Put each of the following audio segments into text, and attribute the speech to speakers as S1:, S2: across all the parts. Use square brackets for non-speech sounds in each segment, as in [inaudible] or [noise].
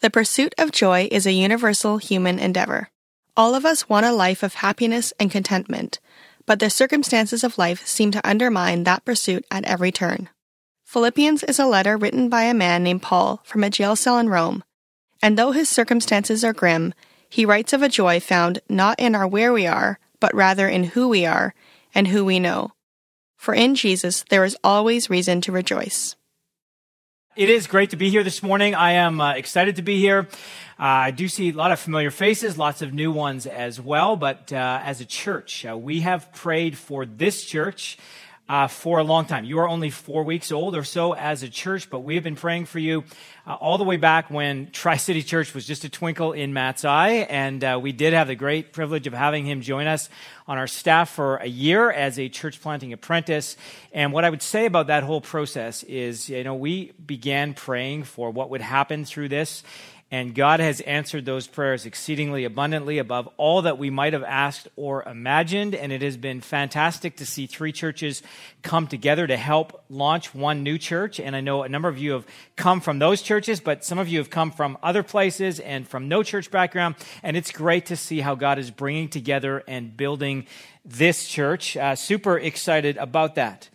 S1: The pursuit of joy is a universal human endeavor. All of us want a life of happiness and contentment, but the circumstances of life seem to undermine that pursuit at every turn. Philippians is a letter written by a man named Paul from a jail cell in Rome, and though his circumstances are grim, he writes of a joy found not in our where we are, but rather in who we are and who we know. For in Jesus there is always reason to rejoice.
S2: It is great to be here this morning. I am uh, excited to be here. Uh, I do see a lot of familiar faces, lots of new ones as well. But uh, as a church, uh, we have prayed for this church uh, for a long time. You are only four weeks old or so as a church, but we have been praying for you uh, all the way back when [laughs] Tri City Church was just a twinkle in Matt's eye. And uh, we did have the great privilege of having him join us on our staff for a year as a church planting apprentice. And what I would say about that whole process is, you know, we began praying for what would happen through this. And God has answered those prayers exceedingly abundantly above all that we might have asked or imagined. And it has been fantastic to see three churches come together to help launch one new church. And I know a number of you have come from those churches, but some of you have come from other places and from no church background. And it's great to see how God is bringing together and building this church. Uh, super excited about that.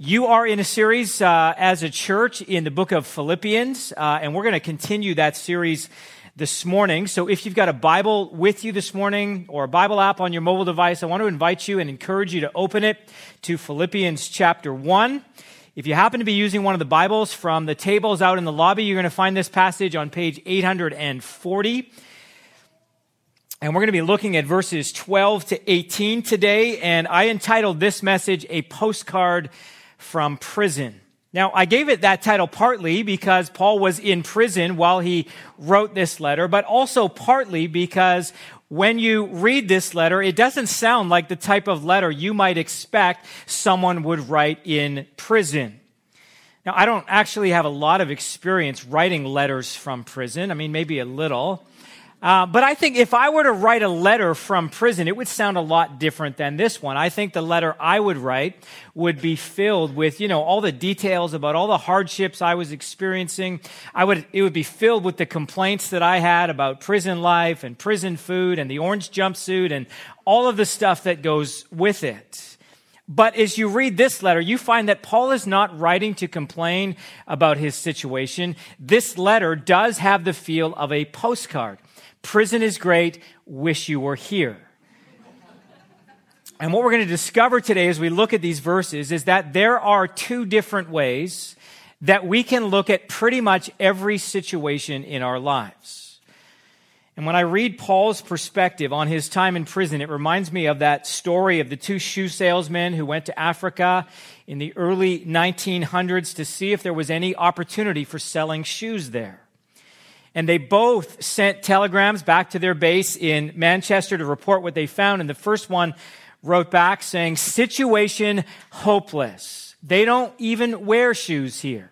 S2: You are in a series uh, as a church in the book of Philippians, uh, and we're going to continue that series this morning. So if you've got a Bible with you this morning or a Bible app on your mobile device, I want to invite you and encourage you to open it to Philippians chapter 1. If you happen to be using one of the Bibles from the tables out in the lobby, you're going to find this passage on page 840. And we're going to be looking at verses 12 to 18 today. And I entitled this message, A Postcard from prison. Now, I gave it that title partly because Paul was in prison while he wrote this letter, but also partly because when you read this letter, it doesn't sound like the type of letter you might expect someone would write in prison. Now, I don't actually have a lot of experience writing letters from prison. I mean, maybe a little. Uh, but I think if I were to write a letter from prison, it would sound a lot different than this one. I think the letter I would write would be filled with, you know, all the details about all the hardships I was experiencing. I would, it would be filled with the complaints that I had about prison life and prison food and the orange jumpsuit and all of the stuff that goes with it. But as you read this letter, you find that Paul is not writing to complain about his situation. This letter does have the feel of a postcard. Prison is great. Wish you were here. And what we're going to discover today as we look at these verses is that there are two different ways that we can look at pretty much every situation in our lives. And when I read Paul's perspective on his time in prison, it reminds me of that story of the two shoe salesmen who went to Africa in the early 1900s to see if there was any opportunity for selling shoes there. And they both sent telegrams back to their base in Manchester to report what they found. And the first one wrote back saying, Situation hopeless. They don't even wear shoes here.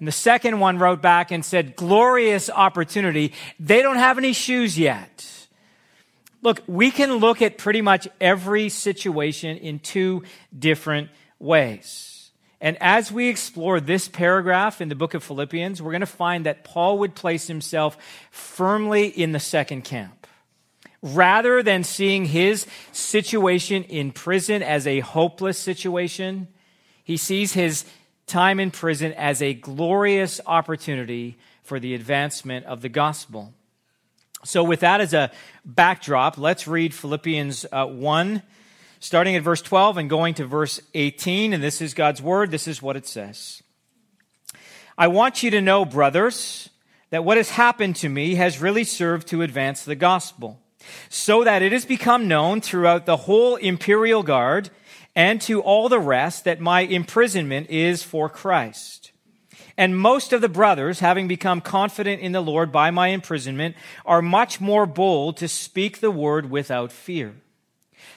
S2: And the second one wrote back and said, Glorious opportunity. They don't have any shoes yet. Look, we can look at pretty much every situation in two different ways. And as we explore this paragraph in the book of Philippians, we're going to find that Paul would place himself firmly in the second camp. Rather than seeing his situation in prison as a hopeless situation, he sees his time in prison as a glorious opportunity for the advancement of the gospel. So, with that as a backdrop, let's read Philippians uh, 1 starting at verse 12 and going to verse 18. And this is God's word. This is what it says. I want you to know, brothers, that what has happened to me has really served to advance the gospel, so that it has become known throughout the whole imperial guard and to all the rest that my imprisonment is for Christ. And most of the brothers, having become confident in the Lord by my imprisonment, are much more bold to speak the word without fear.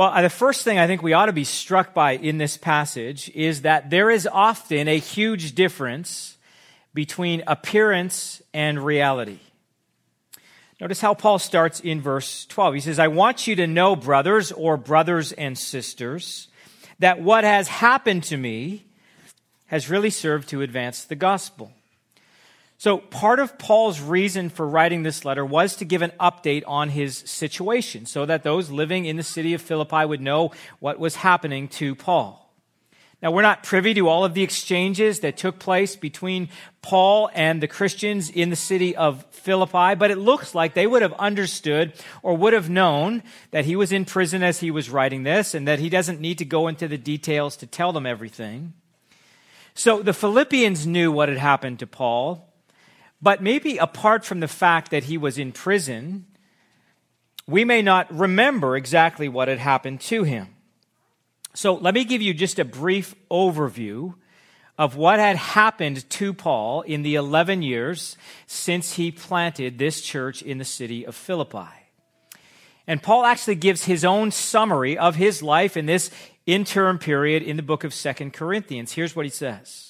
S2: Well, the first thing I think we ought to be struck by in this passage is that there is often a huge difference between appearance and reality. Notice how Paul starts in verse 12. He says, I want you to know, brothers or brothers and sisters, that what has happened to me has really served to advance the gospel. So, part of Paul's reason for writing this letter was to give an update on his situation so that those living in the city of Philippi would know what was happening to Paul. Now, we're not privy to all of the exchanges that took place between Paul and the Christians in the city of Philippi, but it looks like they would have understood or would have known that he was in prison as he was writing this and that he doesn't need to go into the details to tell them everything. So the Philippians knew what had happened to Paul, but maybe apart from the fact that he was in prison, we may not remember exactly what had happened to him. So let me give you just a brief overview of what had happened to Paul in the 11 years since he planted this church in the city of Philippi. And Paul actually gives his own summary of his life in this interim period in the book of Second Corinthians. Here's what he says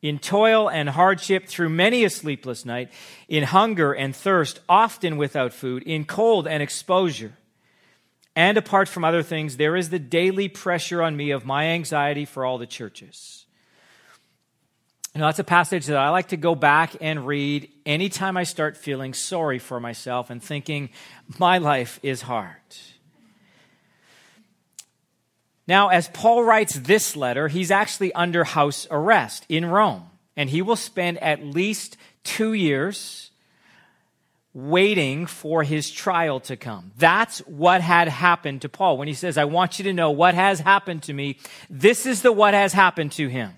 S2: In toil and hardship through many a sleepless night, in hunger and thirst, often without food, in cold and exposure and apart from other things, there is the daily pressure on me of my anxiety for all the churches. Know, that's a passage that I like to go back and read anytime I start feeling sorry for myself and thinking, my life is hard. Now, as Paul writes this letter, he's actually under house arrest in Rome, and he will spend at least two years waiting for his trial to come. That's what had happened to Paul. When he says, I want you to know what has happened to me, this is the what has happened to him.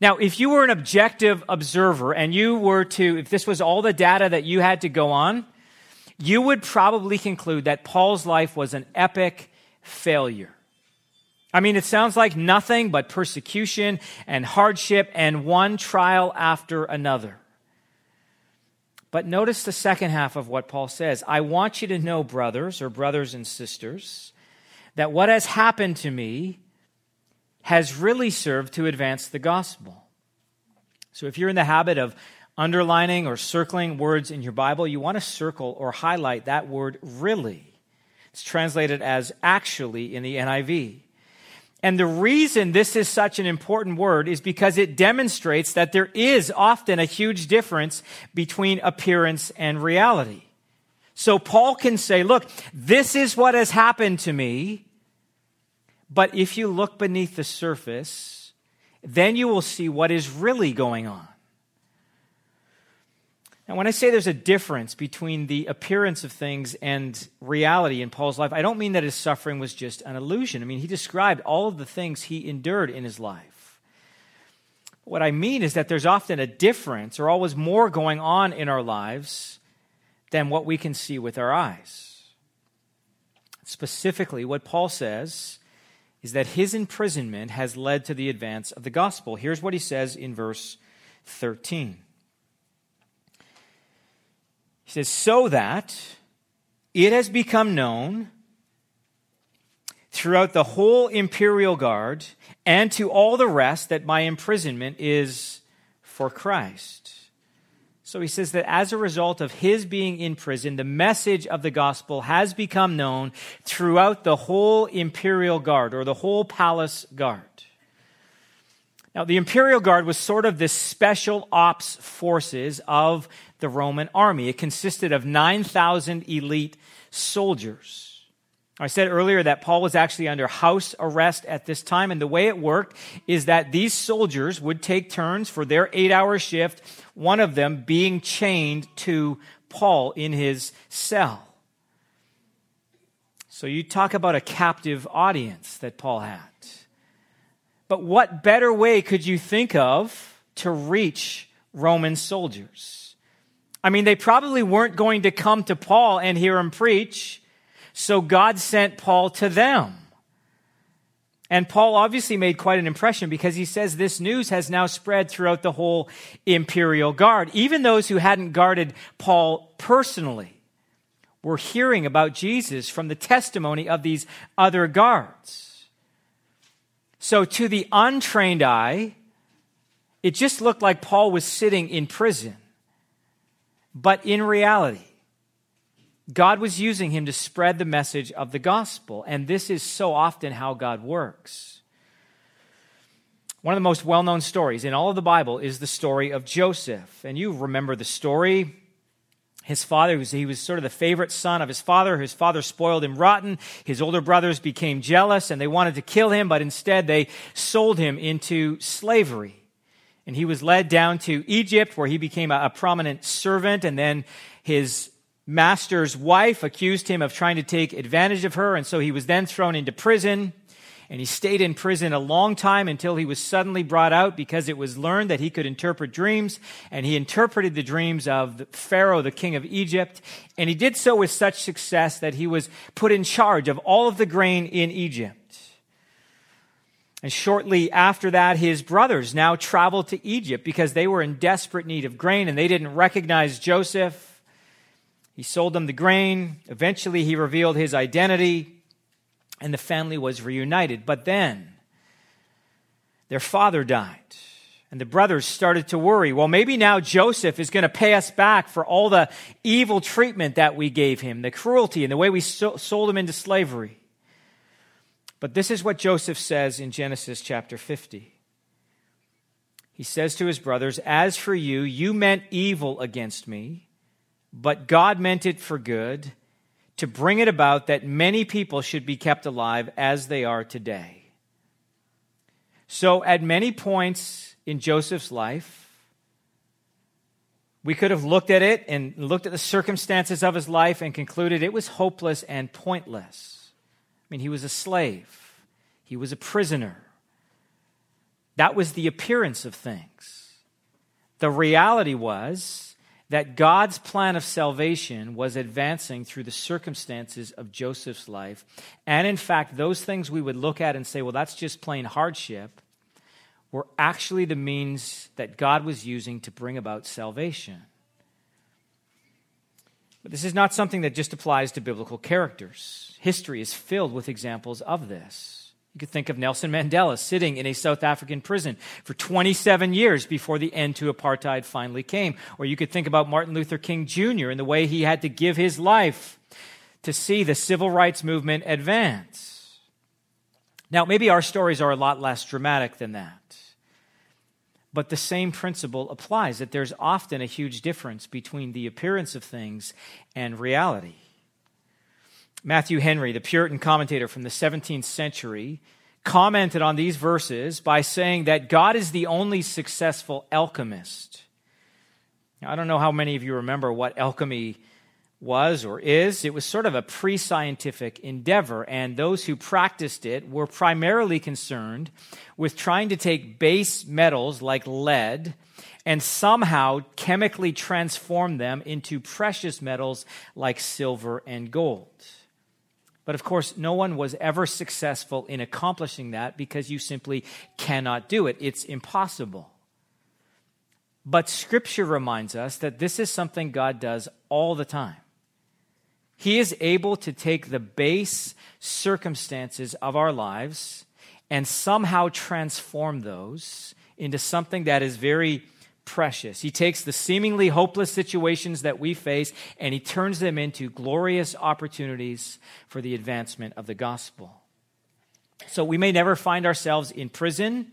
S2: Now, if you were an objective observer and you were to, if this was all the data that you had to go on, you would probably conclude that Paul's life was an epic failure. I mean, it sounds like nothing but persecution and hardship and one trial after another. But notice the second half of what Paul says. I want you to know, brothers or brothers and sisters, that what has happened to me has really served to advance the gospel. So if you're in the habit of underlining or circling words in your Bible, you want to circle or highlight that word really. It's translated as actually in the NIV. And the reason this is such an important word is because it demonstrates that there is often a huge difference between appearance and reality. So Paul can say, look, this is what has happened to me. But if you look beneath the surface, then you will see what is really going on. Now, when I say there's a difference between the appearance of things and reality in Paul's life, I don't mean that his suffering was just an illusion. I mean, he described all of the things he endured in his life. What I mean is that there's often a difference or always more going on in our lives than what we can see with our eyes. Specifically, what Paul says is that his imprisonment has led to the advance of the gospel. Here's what he says in verse 13. He says, so that it has become known throughout the whole imperial guard and to all the rest that my imprisonment is for Christ. So he says that as a result of his being in prison, the message of the gospel has become known throughout the whole imperial guard or the whole palace guard. Now, the imperial guard was sort of the special ops forces of the Roman army. It consisted of 9,000 elite soldiers. I said earlier that Paul was actually under house arrest at this time, and the way it worked is that these soldiers would take turns for their eight hour shift, one of them being chained to Paul in his cell. So you talk about a captive audience that Paul had. But what better way could you think of to reach Roman soldiers? I mean, they probably weren't going to come to Paul and hear him preach, so God sent Paul to them. And Paul obviously made quite an impression because he says this news has now spread throughout the whole imperial guard. Even those who hadn't guarded Paul personally were hearing about Jesus from the testimony of these other guards. So, to the untrained eye, it just looked like Paul was sitting in prison. But in reality, God was using him to spread the message of the gospel. And this is so often how God works. One of the most well known stories in all of the Bible is the story of Joseph. And you remember the story. His father, he was sort of the favorite son of his father. His father spoiled him rotten. His older brothers became jealous and they wanted to kill him, but instead they sold him into slavery. And he was led down to Egypt where he became a, prominent servant. And then his master's wife accused him of trying to take advantage of her, and so he was then thrown into prison. And he stayed in prison a long time until he was suddenly brought out because it was learned that he could interpret dreams. And he interpreted the dreams of Pharaoh, the king of Egypt. And he did so with such success that he was put in charge of all of the grain in Egypt. And shortly after that, his brothers now traveled to Egypt because they were in desperate need of grain and they didn't recognize Joseph. He sold them the grain. Eventually, he revealed his identity, and the family was reunited. But then, their father died. And the brothers started to worry. Well, maybe now Joseph is going to pay us back for all the evil treatment that we gave him, the cruelty, and the way we sold him into slavery. But this is what Joseph says in Genesis chapter 50. He says to his brothers, As for you, you meant evil against me but God meant it for good to bring it about that many people should be kept alive as they are today. So, at many points in Joseph's life, we could have looked at it and looked at the circumstances of his life and concluded it was hopeless and pointless. Mean, he was a slave, he was a prisoner. That was the appearance of things. The reality was, that God's plan of salvation was advancing through the circumstances of Joseph's life. And in fact, those things we would look at and say, well, that's just plain hardship, were actually the means that God was using to bring about salvation. But this is not something that just applies to biblical characters. History is filled with examples of this. You could think of Nelson Mandela sitting in a South African prison for 27 years before the end to apartheid finally came. Or you could think about Martin Luther King Jr. and the way he had to give his life to see the civil rights movement advance. Now, maybe our stories are a lot less dramatic than that. But the same principle applies that there's often a huge difference between the appearance of things and reality. Matthew Henry, the Puritan commentator from the 17th century, commented on these verses by saying that God is the only successful alchemist. Now, I don't know how many of you remember what alchemy was or is. It was sort of a pre scientific endeavor, and those who practiced it were primarily concerned with trying to take base metals like lead and somehow chemically transform them into precious metals like silver and gold. But of course, no one was ever successful in accomplishing that because you simply cannot do it. It's impossible. But Scripture reminds us that this is something God does all the time. He is able to take the base circumstances of our lives and somehow transform those into something that is very precious. He takes the seemingly hopeless situations that we face and he turns them into glorious opportunities for the advancement of the gospel. So we may never find ourselves in prison,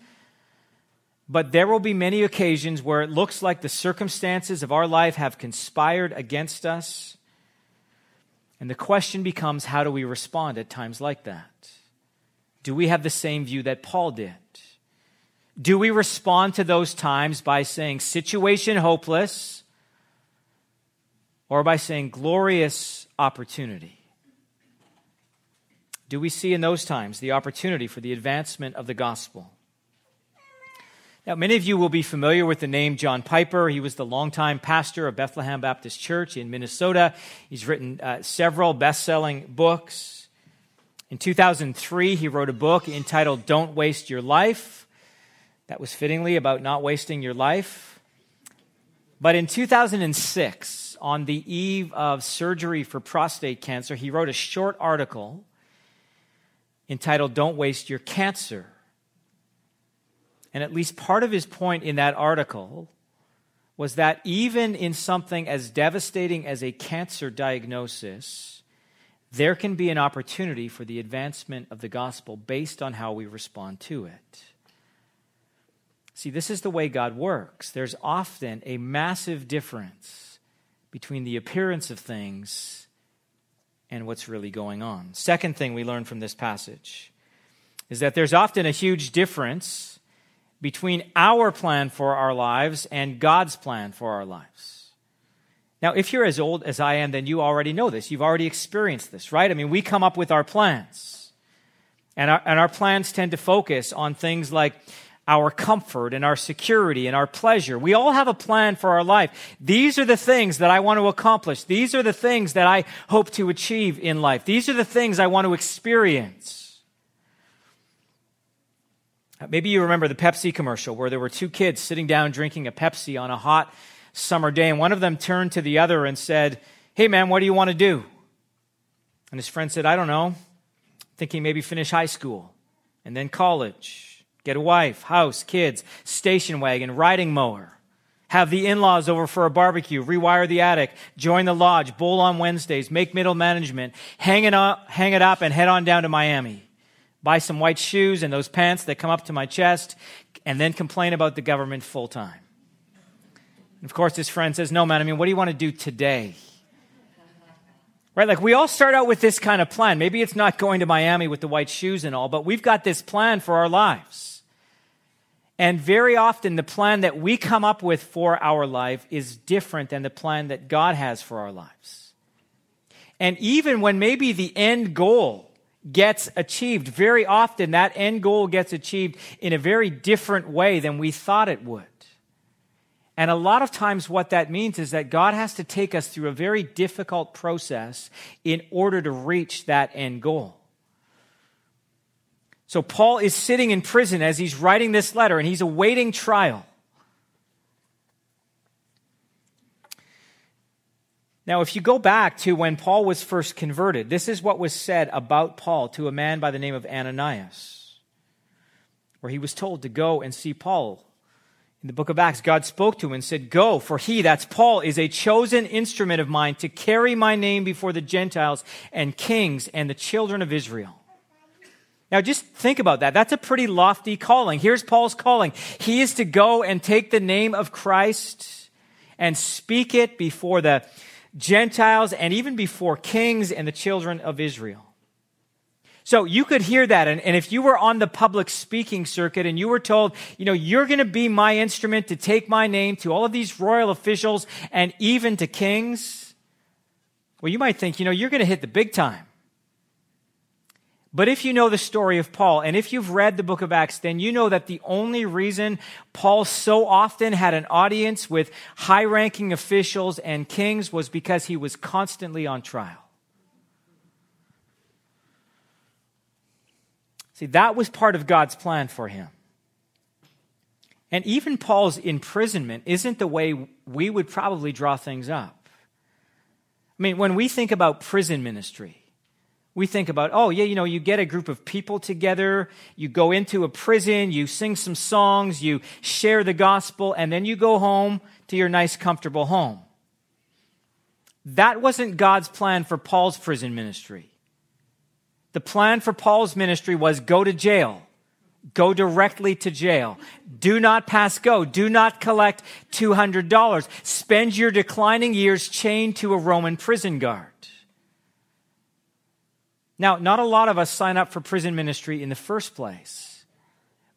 S2: but there will be many occasions where it looks like the circumstances of our life have conspired against us. And the question becomes how do we respond at times like that? Do we have the same view that Paul did? Do we respond to those times by saying, situation hopeless, or by saying, glorious opportunity? do we see in those times the opportunity for the advancement of the gospel? Now, many of you will be familiar with the name John Piper. He was the longtime pastor of Bethlehem Baptist Church in Minnesota. He's written uh, several best selling books. In 2003, he wrote a book entitled Don't Waste Your Life. That was fittingly about not wasting your life. But in 2006, on the eve of surgery for prostate cancer, he wrote a short article entitled Don't Waste Your Cancer. And at least part of his point in that article was that even in something as devastating as a cancer diagnosis, there can be an opportunity for the advancement of the gospel based on how we respond to it. See, this is the way God works. There's often a massive difference between the appearance of things and what's really going on. Second thing we learn from this passage is that there's often a huge difference between our plan for our lives and God's plan for our lives. Now, if you're as old as I am, then you already know this. You've already experienced this, right? I mean, we come up with our plans. And our, and our plans tend to focus on things like our comfort and our security and our pleasure. We all have a plan for our life. These are the things that I want to accomplish. These are the things that I hope to achieve in life. These are the things I want to experience. Uh, maybe you remember the Pepsi commercial where there were two kids sitting down drinking a Pepsi on a hot summer day, and one of them turned to the other and said, Hey, man, what do you want to do? And his friend said, I don't know. Thinking maybe finish high school and then college, get a wife, house, kids, station wagon, riding mower, have the in laws over for a barbecue, rewire the attic, join the lodge, bowl on Wednesdays, make middle management, hang it up, hang it up and head on down to Miami buy some white shoes and those pants that come up to my chest, and then complain about the government full time. Of course, his friend says, No, man, I mean, what do you want to do today? Right? Like, we all start out with this kind of plan. Maybe it's not going to Miami with the white shoes and all, but we've got this plan for our lives. And very often, the plan that we come up with for our life is different than the plan that God has for our lives. And even when maybe the end goal gets achieved. Very often, that end goal gets achieved in a very different way than we thought it would. And a lot of times, what that means is that God has to take us through a very difficult process in order to reach that end goal. So, Paul is sitting in prison as he's writing this letter and he's awaiting trial. Now, if you go back to when Paul was first converted, this is what was said about Paul to a man by the name of Ananias, where he was told to go and see Paul. In the book of Acts, God spoke to him and said, Go, for he, that's Paul, is a chosen instrument of mine to carry my name before the Gentiles and kings and the children of Israel. Now, just think about that. That's a pretty lofty calling. Here's Paul's calling. He is to go and take the name of Christ and speak it before the Gentiles, and even before kings and the children of Israel. So you could hear that. And, and, if you were on the public speaking circuit and you were told, you know, you're going to be my instrument to take my name to all of these royal officials and even to kings, well, you might think, you know, you're going to hit the big time. But if you know the story of Paul, and if you've read the book of Acts, then you know that the only reason Paul so often had an audience with high ranking officials and kings was because he was constantly on trial. See, that was part of God's plan for him. And even Paul's imprisonment isn't the way we would probably draw things up. I mean, when we think about prison ministry, we think about, oh, yeah, you know, you get a group of people together, you go into a prison, you sing some songs, you share the gospel, and then you go home to your nice, comfortable home. That wasn't God's plan for Paul's prison ministry. The plan for Paul's ministry was go to jail. Go directly to jail. Do not pass go. Do not collect $200. Spend your declining years chained to a Roman prison guard. Now, not a lot of us sign up for prison ministry in the first place.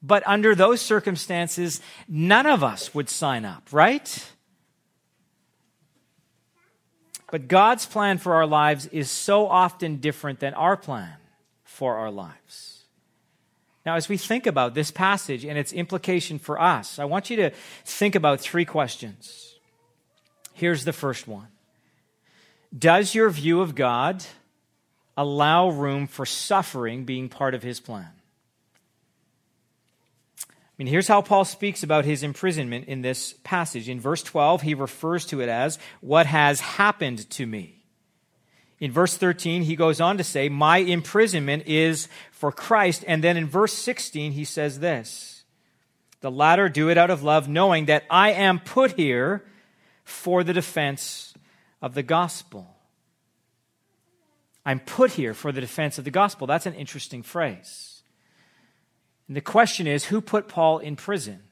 S2: But under those circumstances, none of us would sign up, right? But God's plan for our lives is so often different than our plan for our lives. Now, as we think about this passage and its implication for us, I want you to think about three questions. Here's the first one Does your view of God allow room for suffering being part of his plan? I mean, here's how Paul speaks about his imprisonment in this passage. In verse 12, he refers to it as what has happened to me. In verse 13, he goes on to say, My imprisonment is for Christ. And then in verse 16, he says this The latter do it out of love, knowing that I am put here for the defense of the gospel. I'm put here for the defense of the gospel. That's an interesting phrase. And the question is who put Paul in prison?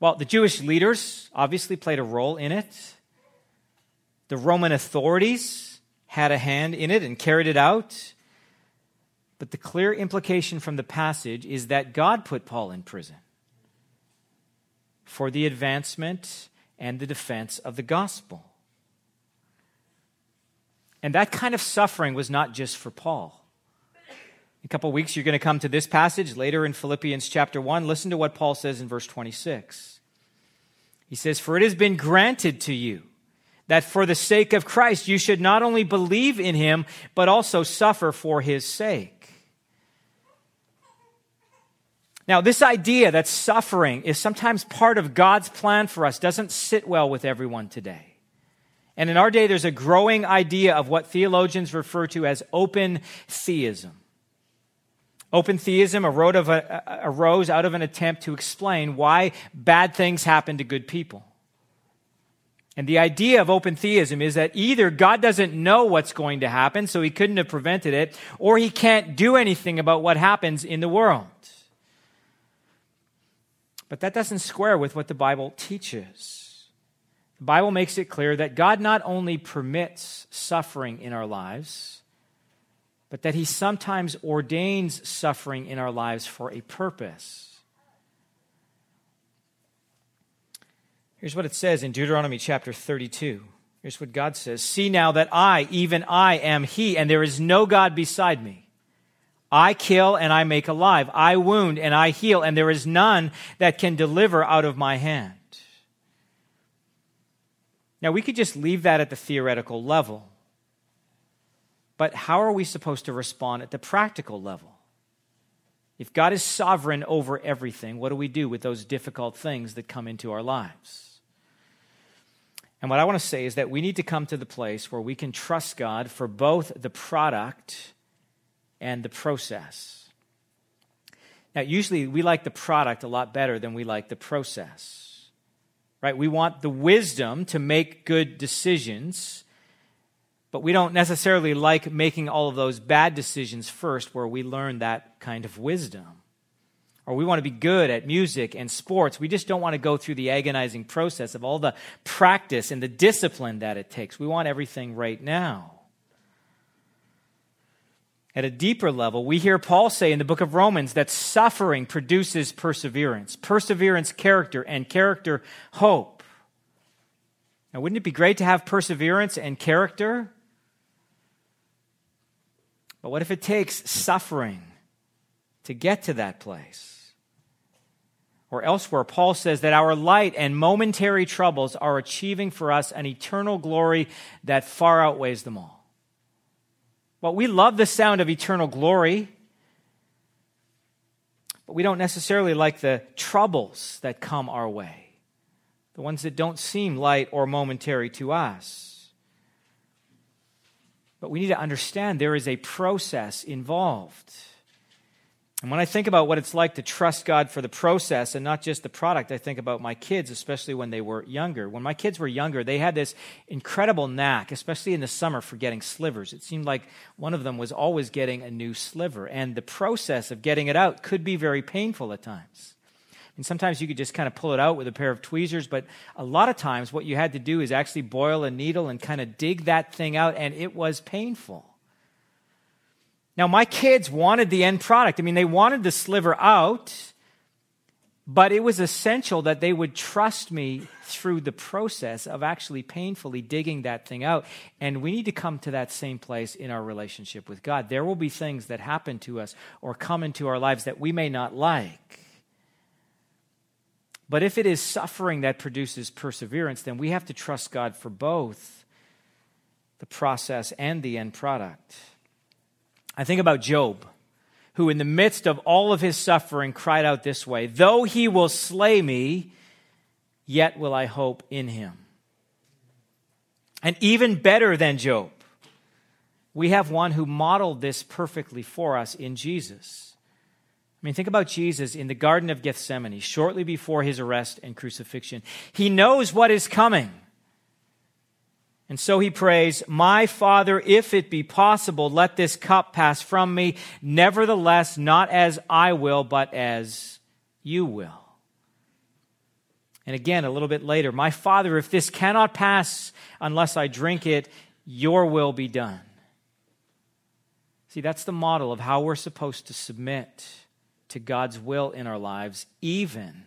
S2: Well, the Jewish leaders obviously played a role in it. The Roman authorities had a hand in it and carried it out. But the clear implication from the passage is that God put Paul in prison for the advancement and the defense of the gospel. And that kind of suffering was not just for Paul In a couple weeks, you're going to come to this passage later in Philippians chapter 1. Listen to what Paul says in verse 26. He says, For it has been granted to you that for the sake of Christ you should not only believe in him, but also suffer for his sake. Now, this idea that suffering is sometimes part of God's plan for us doesn't sit well with everyone today. And in our day, there's a growing idea of what theologians refer to as open theism. Open theism arose out of an attempt to explain why bad things happen to good people. And the idea of open theism is that either God doesn't know what's going to happen, so he couldn't have prevented it, or he can't do anything about what happens in the world. But that doesn't square with what the Bible teaches. The Bible makes it clear that God not only permits suffering in our lives, but that He sometimes ordains suffering in our lives for a purpose. Here's what it says in Deuteronomy chapter 32. Here's what God says See now that I, even I, am He, and there is no God beside me. I kill and I make alive. I wound and I heal, and there is none that can deliver out of my hand. Now, we could just leave that at the theoretical level. But how are we supposed to respond at the practical level? If God is sovereign over everything, what do we do with those difficult things that come into our lives? And what I want to say is that we need to come to the place where we can trust God for both the product and the process. Now, usually we like the product a lot better than we like the process. Right? We want the wisdom to make good decisions but we don't necessarily like making all of those bad decisions first where we learn that kind of wisdom. Or we want to be good at music and sports. We just don't want to go through the agonizing process of all the practice and the discipline that it takes. We want everything right now. At a deeper level, we hear Paul say in the book of Romans that suffering produces perseverance, perseverance, character, and character, hope. Now, wouldn't it be great to have perseverance and character? But what if it takes suffering to get to that place? Or elsewhere, Paul says that our light and momentary troubles are achieving for us an eternal glory that far outweighs them all. Well, we love the sound of eternal glory, but we don't necessarily like the troubles that come our way, the ones that don't seem light or momentary to us. But we need to understand there is a process involved. And when I think about what it's like to trust God for the process and not just the product, I think about my kids, especially when they were younger. When my kids were younger, they had this incredible knack, especially in the summer, for getting slivers. It seemed like one of them was always getting a new sliver. And the process of getting it out could be very painful at times. And sometimes you could just kind of pull it out with a pair of tweezers, but a lot of times what you had to do is actually boil a needle and kind of dig that thing out, and it was painful. Now, my kids wanted the end product. I mean, they wanted the sliver out, But it was essential that they would trust me through the process of actually painfully digging that thing out. And we need to come to that same place in our relationship with God. There will be things that happen to us or come into our lives that we may not like. But if it is suffering that produces perseverance, then we have to trust God for both the process and the end product. I think about Job who, in the midst of all of his suffering, cried out this way Though he will slay me, yet will I hope in him. And even better than Job, we have one who modeled this perfectly for us in Jesus. I mean, think about Jesus in the Garden of Gethsemane, shortly before his arrest and crucifixion. He knows what is coming. And so he prays, My Father, if it be possible, let this cup pass from me. Nevertheless, not as I will, but as you will. And again, a little bit later, My Father, if this cannot pass unless I drink it, your will be done. See, that's the model of how we're supposed to submit to God's will in our lives, even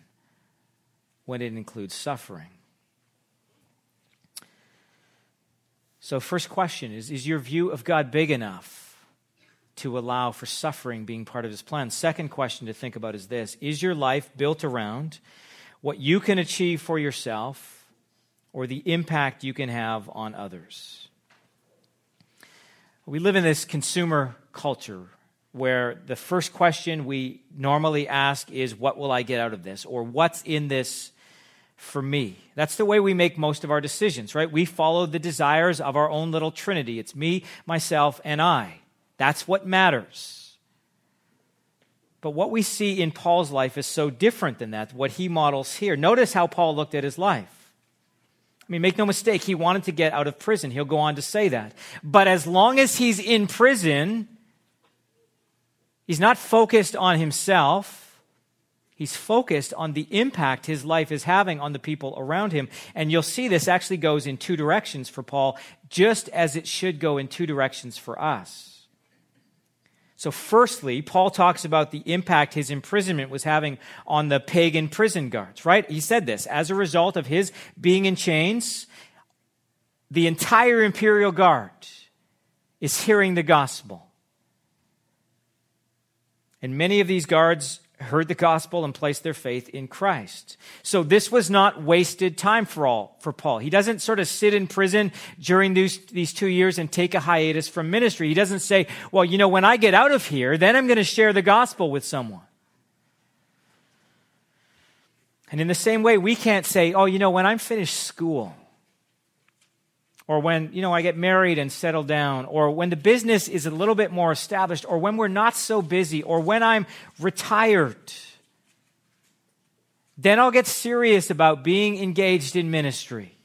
S2: when it includes suffering. So, first question is Is your view of God big enough to allow for suffering being part of his plan? Second question to think about is this Is your life built around what you can achieve for yourself or the impact you can have on others? We live in this consumer culture where the first question we normally ask is, What will I get out of this? or What's in this for me. That's the way we make most of our decisions, right? We follow the desires of our own little trinity. It's me, myself, and I. That's what matters. But what we see in Paul's life is so different than that, what he models here. Notice how Paul looked at his life. I mean, make no mistake, he wanted to get out of prison. He'll go on to say that. But as long as he's in prison, he's not focused on himself He's focused on the impact his life is having on the people around him. And you'll see this actually goes in two directions for Paul, just as it should go in two directions for us. So, firstly, Paul talks about the impact his imprisonment was having on the pagan prison guards, right? He said this as a result of his being in chains, the entire imperial guard is hearing the gospel. And many of these guards heard the gospel and placed their faith in Christ. So this was not wasted time for all for Paul. He doesn't sort of sit in prison during these, these two years and take a hiatus from ministry. He doesn't say, well, you know, when I get out of here, then I'm going to share the gospel with someone. And in the same way, we can't say, oh, you know, when I'm finished school, or when you know I get married and settle down, or when the business is a little bit more established, or when we're not so busy, or when I'm retired, then I'll get serious about being engaged in ministry.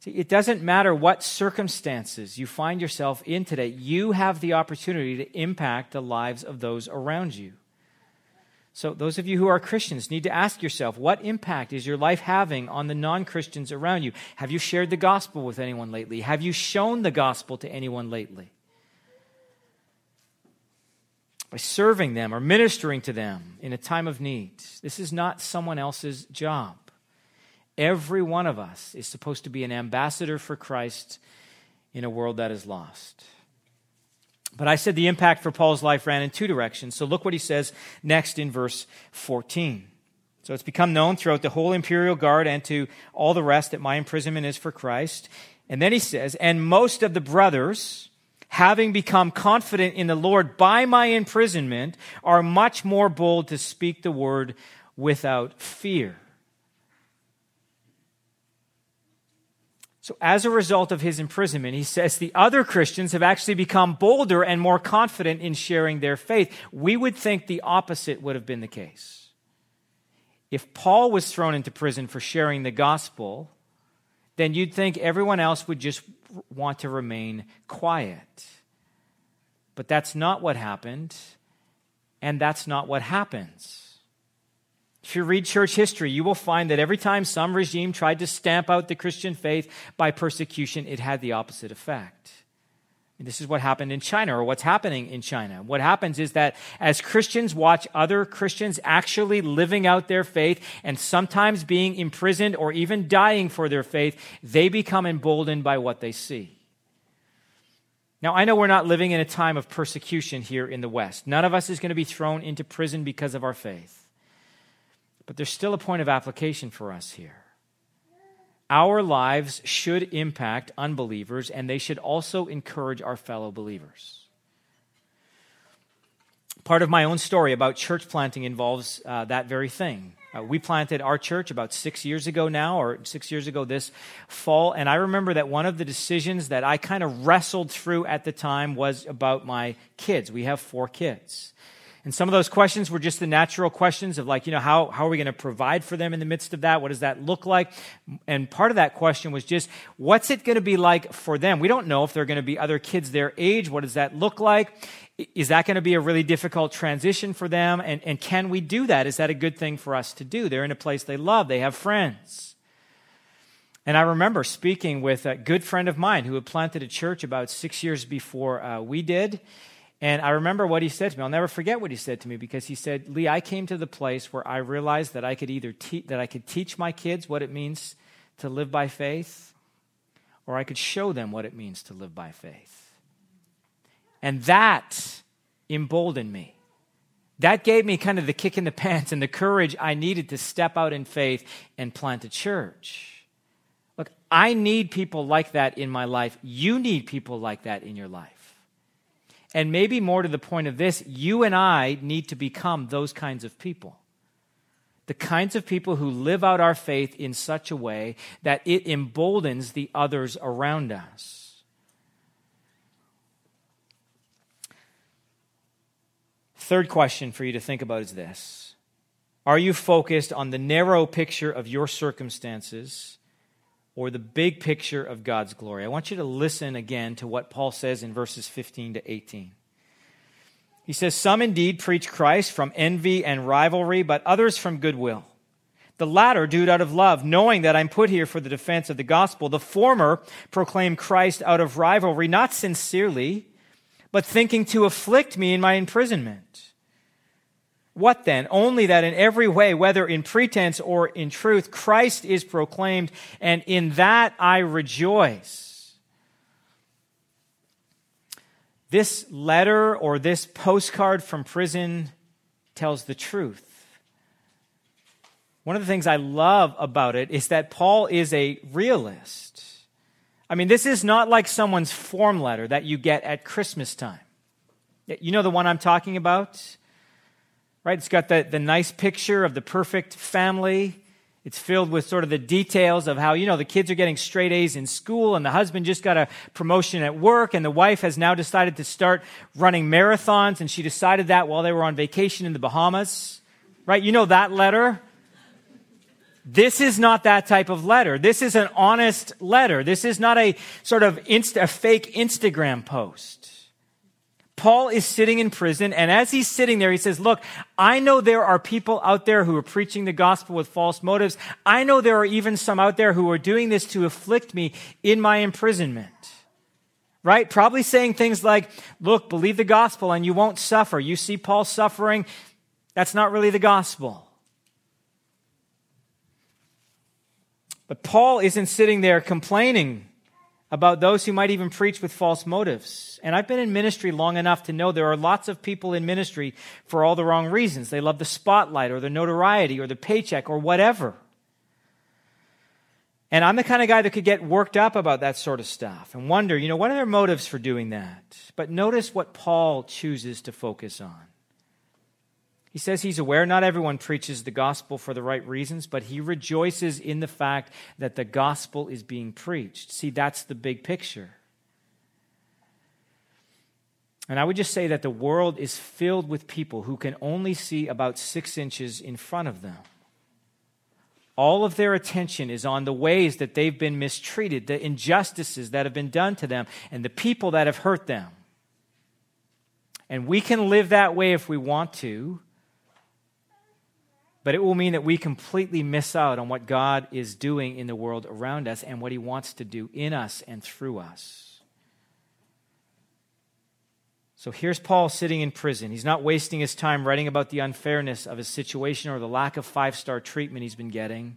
S2: See, it doesn't matter what circumstances you find yourself in today, you have the opportunity to impact the lives of those around you. So, those of you who are Christians need to ask yourself what impact is your life having on the non Christians around you? Have you shared the gospel with anyone lately? Have you shown the gospel to anyone lately? By serving them or ministering to them in a time of need. This is not someone else's job. Every one of us is supposed to be an ambassador for Christ in a world that is lost. But I said the impact for Paul's life ran in two directions. So look what he says next in verse 14. So it's become known throughout the whole imperial guard and to all the rest that my imprisonment is for Christ. And then he says, and most of the brothers, having become confident in the Lord by my imprisonment, are much more bold to speak the word without fear. So, as a result of his imprisonment, he says the other Christians have actually become bolder and more confident in sharing their faith. We would think the opposite would have been the case. If Paul was thrown into prison for sharing the gospel, then you'd think everyone else would just want to remain quiet. But that's not what happened, and that's not what happens. If you read church history, you will find that every time some regime tried to stamp out the Christian faith by persecution, it had the opposite effect. This is what happened in China or what's happening in China. What happens is that as Christians watch other Christians actually living out their faith and sometimes being imprisoned or even dying for their faith, they become emboldened by what they see. Now, I know we're not living in a time of persecution here in the West. None of us is going to be thrown into prison because of our faith. But there's still a point of application for us here. Our lives should impact unbelievers, and they should also encourage our fellow believers. Part of my own story about church planting involves uh, that very thing. Uh, we planted our church about six years ago now, or six years ago this fall, and I remember that one of the decisions that I kind of wrestled through at the time was about my kids. We have four kids. And some of those questions were just the natural questions of like, you know, how, how are we going to provide for them in the midst of that? What does that look like? And part of that question was just, what's it going to be like for them? We don't know if there are going to be other kids their age. What does that look like? Is that going to be a really difficult transition for them? And, and can we do that? Is that a good thing for us to do? They're in a place they love. They have friends. And I remember speaking with a good friend of mine who had planted a church about six years before uh, we did. And I remember what he said to me. I'll never forget what he said to me because he said, "Lee, I came to the place where I realized that I could either te- that I could teach my kids what it means to live by faith, or I could show them what it means to live by faith." And that emboldened me. That gave me kind of the kick in the [laughs] pants and the courage I needed to step out in faith and plant a church. Look, I need people like that in my life. You need people like that in your life. And maybe more to the point of this, you and I need to become those kinds of people. The kinds of people who live out our faith in such a way that it emboldens the others around us. Third question for you to think about is this Are you focused on the narrow picture of your circumstances? Or the big picture of God's glory. I want you to listen again to what Paul says in verses 15 to 18. He says, Some indeed preach Christ from envy and rivalry, but others from goodwill. The latter do it out of love, knowing that I'm put here for the defense of the gospel. The former proclaim Christ out of rivalry, not sincerely, but thinking to afflict me in my imprisonment. What then? Only that in every way, whether in pretense or in truth, Christ is proclaimed, and in that I rejoice. This letter or this postcard from prison tells the truth. One of the things I love about it is that Paul is a realist. I mean, this is not like someone's form letter that you get at Christmas time. You know the one I'm talking about? Right? It's got the, the nice picture of the perfect family. It's filled with sort of the details of how, you know, the kids are getting straight A's in school and the husband just got a promotion at work and the wife has now decided to start running marathons and she decided that while they were on vacation in the Bahamas, right? You know that letter? This is not that type of letter. This is an honest letter. This is not a sort of inst- a fake Instagram post. Paul is sitting in prison, and as he's sitting there, he says, Look, I know there are people out there who are preaching the gospel with false motives. I know there are even some out there who are doing this to afflict me in my imprisonment. Right? Probably saying things like, Look, believe the gospel and you won't suffer. You see Paul suffering. That's not really the gospel. But Paul isn't sitting there complaining about those who might even preach with false motives. And I've been in ministry long enough to know there are lots of people in ministry for all the wrong reasons. They love the spotlight or the notoriety or the paycheck or whatever. And I'm the kind of guy that could get worked up about that sort of stuff and wonder, you know, what are their motives for doing that? But notice what Paul chooses to focus on. He says he's aware not everyone preaches the gospel for the right reasons, but he rejoices in the fact that the gospel is being preached. See, that's the big picture. And I would just say that the world is filled with people who can only see about six inches in front of them. All of their attention is on the ways that they've been mistreated, the injustices that have been done to them, and the people that have hurt them. And we can live that way if we want to but it will mean that we completely miss out on what God is doing in the world around us and what He wants to do in us and through us. So here's Paul sitting in prison. He's not wasting his time writing about the unfairness of his situation or the lack of five star treatment he's been getting.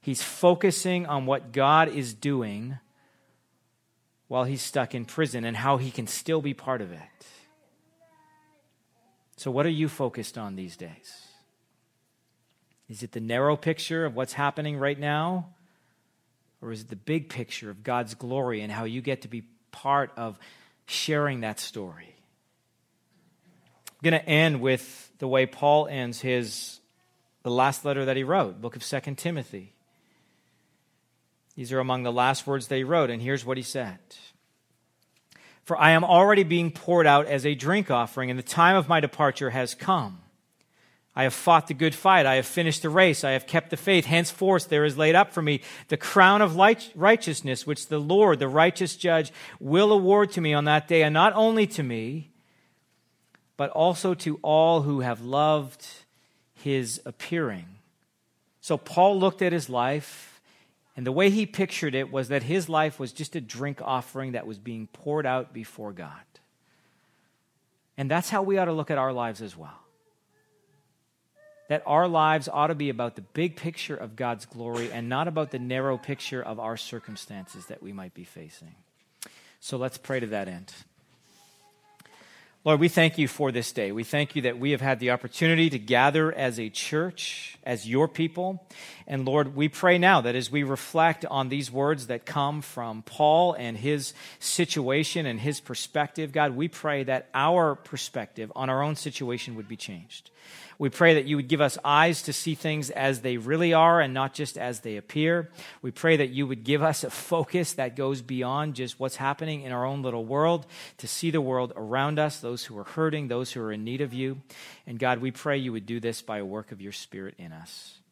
S2: He's focusing on what God is doing while he's stuck in prison and how he can still be part of it. So, what are you focused on these days? Is it the narrow picture of what's happening right now? Or is it the big picture of God's glory and how you get to be part of sharing that story? I'm going to end with the way Paul ends his the last letter that he wrote, book of Second Timothy. These are among the last words that he wrote, and here's what he said. For I am already being poured out as a drink offering, and the time of my departure has come. I have fought the good fight. I have finished the race. I have kept the faith. Henceforth, there is laid up for me the crown of righteousness, which the Lord, the righteous judge, will award to me on that day, and not only to me, but also to all who have loved his appearing. So Paul looked at his life, and the way he pictured it was that his life was just a drink offering that was being poured out before God. And that's how we ought to look at our lives as well. That our lives ought to be about the big picture of God's glory and not about the narrow picture of our circumstances that we might be facing. So let's pray to that end. Lord, we thank you for this day. We thank you that we have had the opportunity to gather as a church, as your people. And Lord, we pray now that as we reflect on these words that come from Paul and his situation and his perspective, God, we pray that our perspective on our own situation would be changed. We pray that you would give us eyes to see things as they really are and not just as they appear. We pray that you would give us a focus that goes beyond just what's happening in our own little world to see the world around us, those who are hurting, those who are in need of you. And God, we pray you would do this by a work of your Spirit in us.